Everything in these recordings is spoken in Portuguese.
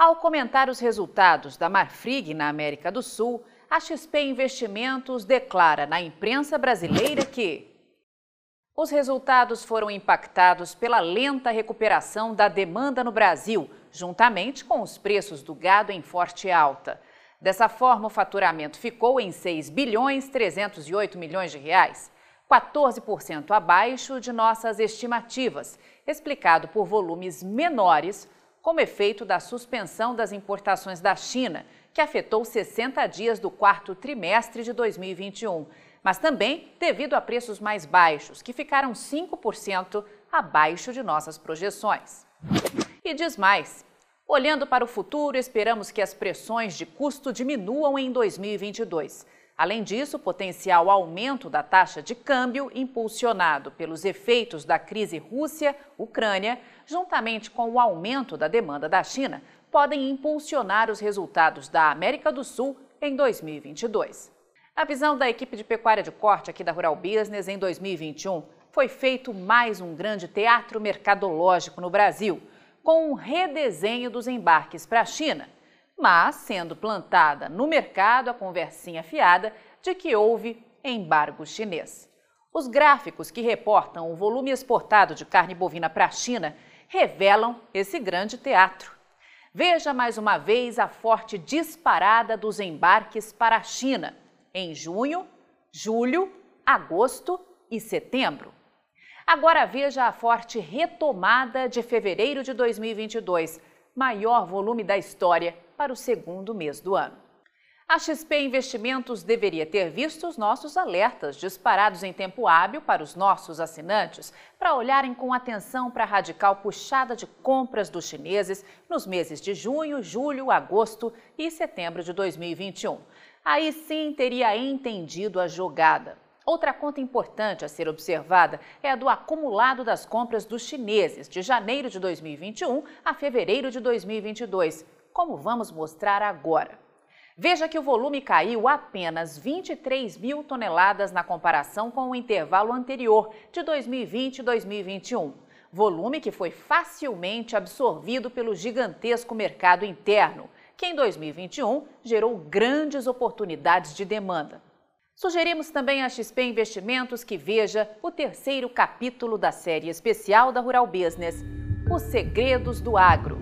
Ao comentar os resultados da Marfrig na América do Sul, a XP Investimentos declara na imprensa brasileira que os resultados foram impactados pela lenta recuperação da demanda no Brasil, juntamente com os preços do gado em forte alta. Dessa forma, o faturamento ficou em 6 bilhões 308 milhões de reais, 14% abaixo de nossas estimativas, explicado por volumes menores como efeito da suspensão das importações da China, que afetou 60 dias do quarto trimestre de 2021, mas também devido a preços mais baixos, que ficaram 5% abaixo de nossas projeções. E diz mais: olhando para o futuro, esperamos que as pressões de custo diminuam em 2022. Além disso, o potencial aumento da taxa de câmbio, impulsionado pelos efeitos da crise Rússia-Ucrânia, juntamente com o aumento da demanda da China, podem impulsionar os resultados da América do Sul em 2022. Na visão da equipe de pecuária de corte aqui da Rural Business, em 2021, foi feito mais um grande teatro mercadológico no Brasil, com um redesenho dos embarques para a China mas sendo plantada no mercado a conversinha fiada de que houve embargo chinês. Os gráficos que reportam o volume exportado de carne bovina para a China revelam esse grande teatro. Veja mais uma vez a forte disparada dos embarques para a China em junho, julho, agosto e setembro. Agora veja a forte retomada de fevereiro de 2022, maior volume da história para o segundo mês do ano. A XP Investimentos deveria ter visto os nossos alertas disparados em tempo hábil para os nossos assinantes para olharem com atenção para a radical puxada de compras dos chineses nos meses de junho, julho, agosto e setembro de 2021. Aí sim teria entendido a jogada. Outra conta importante a ser observada é a do acumulado das compras dos chineses de janeiro de 2021 a fevereiro de 2022 como vamos mostrar agora. Veja que o volume caiu apenas 23 mil toneladas na comparação com o intervalo anterior, de 2020 e 2021. Volume que foi facilmente absorvido pelo gigantesco mercado interno, que em 2021 gerou grandes oportunidades de demanda. Sugerimos também a XP Investimentos que veja o terceiro capítulo da série especial da Rural Business, Os Segredos do Agro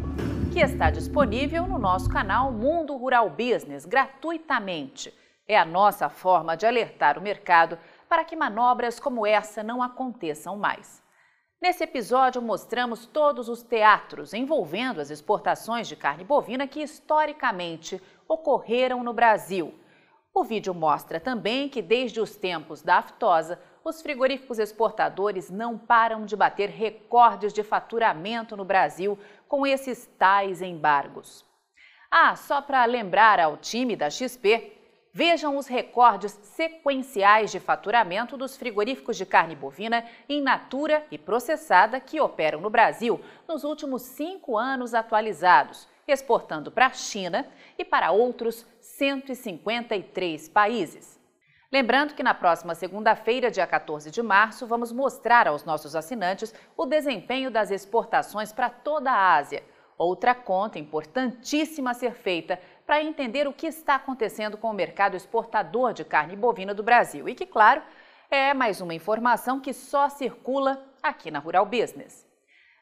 que está disponível no nosso canal Mundo Rural Business gratuitamente. É a nossa forma de alertar o mercado para que manobras como essa não aconteçam mais. Nesse episódio, mostramos todos os teatros envolvendo as exportações de carne bovina que historicamente ocorreram no Brasil. O vídeo mostra também que, desde os tempos da aftosa, os frigoríficos exportadores não param de bater recordes de faturamento no Brasil com esses tais embargos. Ah, só para lembrar ao time da XP, vejam os recordes sequenciais de faturamento dos frigoríficos de carne bovina in natura e processada que operam no Brasil nos últimos cinco anos atualizados, exportando para a China e para outros 153 países. Lembrando que na próxima segunda-feira, dia 14 de março, vamos mostrar aos nossos assinantes o desempenho das exportações para toda a Ásia. Outra conta importantíssima a ser feita para entender o que está acontecendo com o mercado exportador de carne bovina do Brasil e que, claro, é mais uma informação que só circula aqui na Rural Business.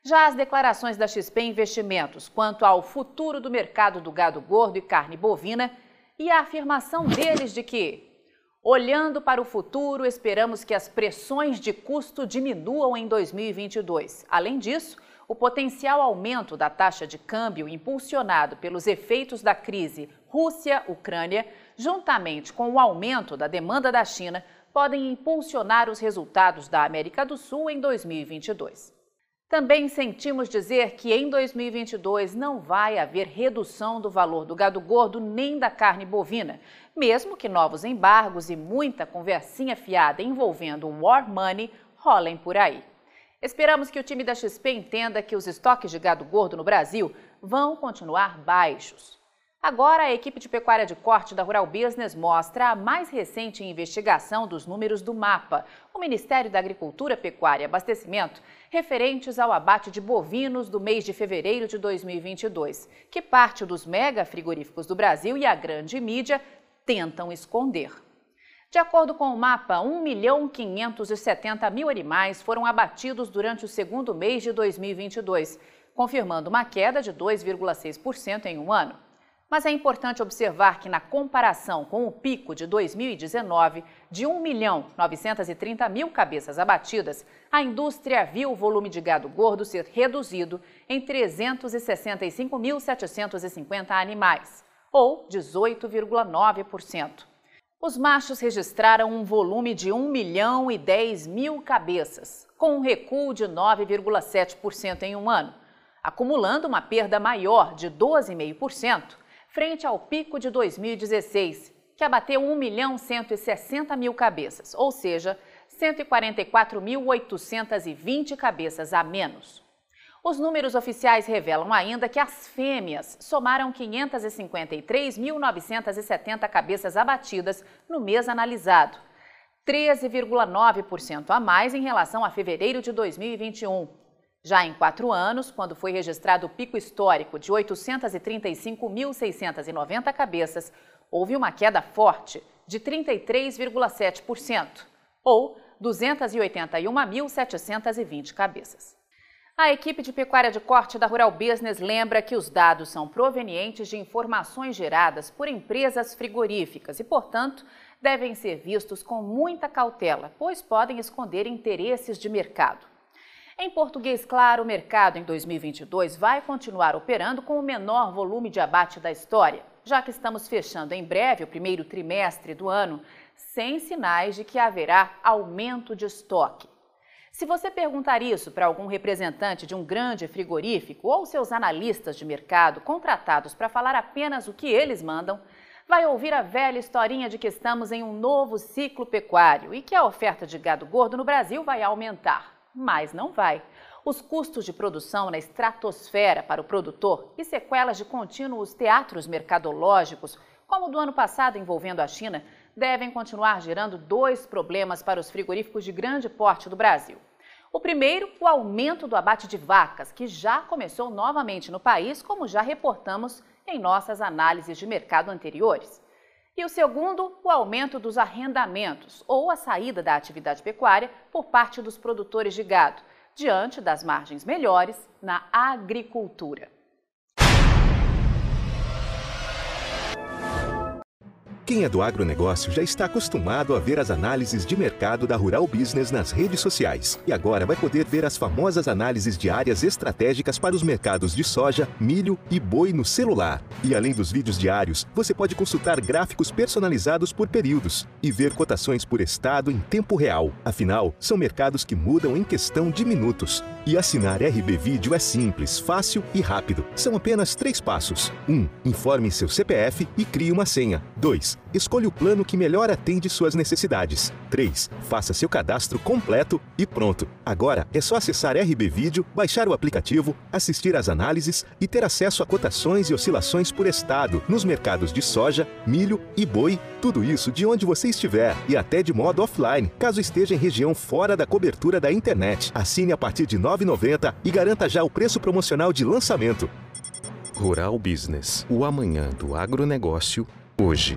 Já as declarações da XP Investimentos quanto ao futuro do mercado do gado gordo e carne bovina e a afirmação deles de que Olhando para o futuro, esperamos que as pressões de custo diminuam em 2022. Além disso, o potencial aumento da taxa de câmbio impulsionado pelos efeitos da crise Rússia-Ucrânia, juntamente com o aumento da demanda da China, podem impulsionar os resultados da América do Sul em 2022. Também sentimos dizer que em 2022 não vai haver redução do valor do gado gordo nem da carne bovina, mesmo que novos embargos e muita conversinha fiada envolvendo war money rolem por aí. Esperamos que o time da XP entenda que os estoques de gado gordo no Brasil vão continuar baixos. Agora, a equipe de pecuária de corte da Rural Business mostra a mais recente investigação dos números do MAPA, o Ministério da Agricultura, Pecuária e Abastecimento, referentes ao abate de bovinos do mês de fevereiro de 2022, que parte dos mega frigoríficos do Brasil e a grande mídia tentam esconder. De acordo com o mapa, 1 milhão 570 mil animais foram abatidos durante o segundo mês de 2022, confirmando uma queda de 2,6% em um ano. Mas é importante observar que, na comparação com o pico de 2019, de 1 milhão 930 mil cabeças abatidas, a indústria viu o volume de gado gordo ser reduzido em 365.750 animais, ou 18,9%. Os machos registraram um volume de 1 milhão e 10 mil cabeças, com um recuo de 9,7% em um ano, acumulando uma perda maior de 12,5% frente ao pico de 2016, que abateu 1 milhão 160 mil cabeças, ou seja, 144.820 cabeças a menos. Os números oficiais revelam ainda que as fêmeas somaram 553.970 cabeças abatidas no mês analisado, 13,9% a mais em relação a fevereiro de 2021 já em quatro anos, quando foi registrado o pico histórico de 835.690 cabeças, houve uma queda forte de 33,7%, ou 281.720 cabeças. A equipe de pecuária de corte da Rural Business lembra que os dados são provenientes de informações geradas por empresas frigoríficas e, portanto, devem ser vistos com muita cautela, pois podem esconder interesses de mercado. Em português claro, o mercado em 2022 vai continuar operando com o menor volume de abate da história, já que estamos fechando em breve o primeiro trimestre do ano, sem sinais de que haverá aumento de estoque. Se você perguntar isso para algum representante de um grande frigorífico ou seus analistas de mercado contratados para falar apenas o que eles mandam, vai ouvir a velha historinha de que estamos em um novo ciclo pecuário e que a oferta de gado gordo no Brasil vai aumentar mas não vai. Os custos de produção na estratosfera para o produtor e sequelas de contínuos teatros mercadológicos, como o do ano passado envolvendo a China, devem continuar gerando dois problemas para os frigoríficos de grande porte do Brasil. O primeiro, o aumento do abate de vacas, que já começou novamente no país, como já reportamos em nossas análises de mercado anteriores. E o segundo, o aumento dos arrendamentos ou a saída da atividade pecuária por parte dos produtores de gado, diante das margens melhores na agricultura. Quem é do agronegócio já está acostumado a ver as análises de mercado da Rural Business nas redes sociais. E agora vai poder ver as famosas análises de áreas estratégicas para os mercados de soja, milho e boi no celular. E além dos vídeos diários, você pode consultar gráficos personalizados por períodos e ver cotações por estado em tempo real. Afinal, são mercados que mudam em questão de minutos. E assinar RB Vídeo é simples, fácil e rápido. São apenas três passos. 1. Um, informe seu CPF e crie uma senha. 2. Escolha o plano que melhor atende suas necessidades. 3. Faça seu cadastro completo e pronto. Agora é só acessar RB Vídeo, baixar o aplicativo, assistir às análises e ter acesso a cotações e oscilações por estado nos mercados de soja, milho e boi. Tudo isso de onde você estiver e até de modo offline, caso esteja em região fora da cobertura da internet. Assine a partir de 9 9,90 e garanta já o preço promocional de lançamento. Rural Business, o amanhã do agronegócio, hoje.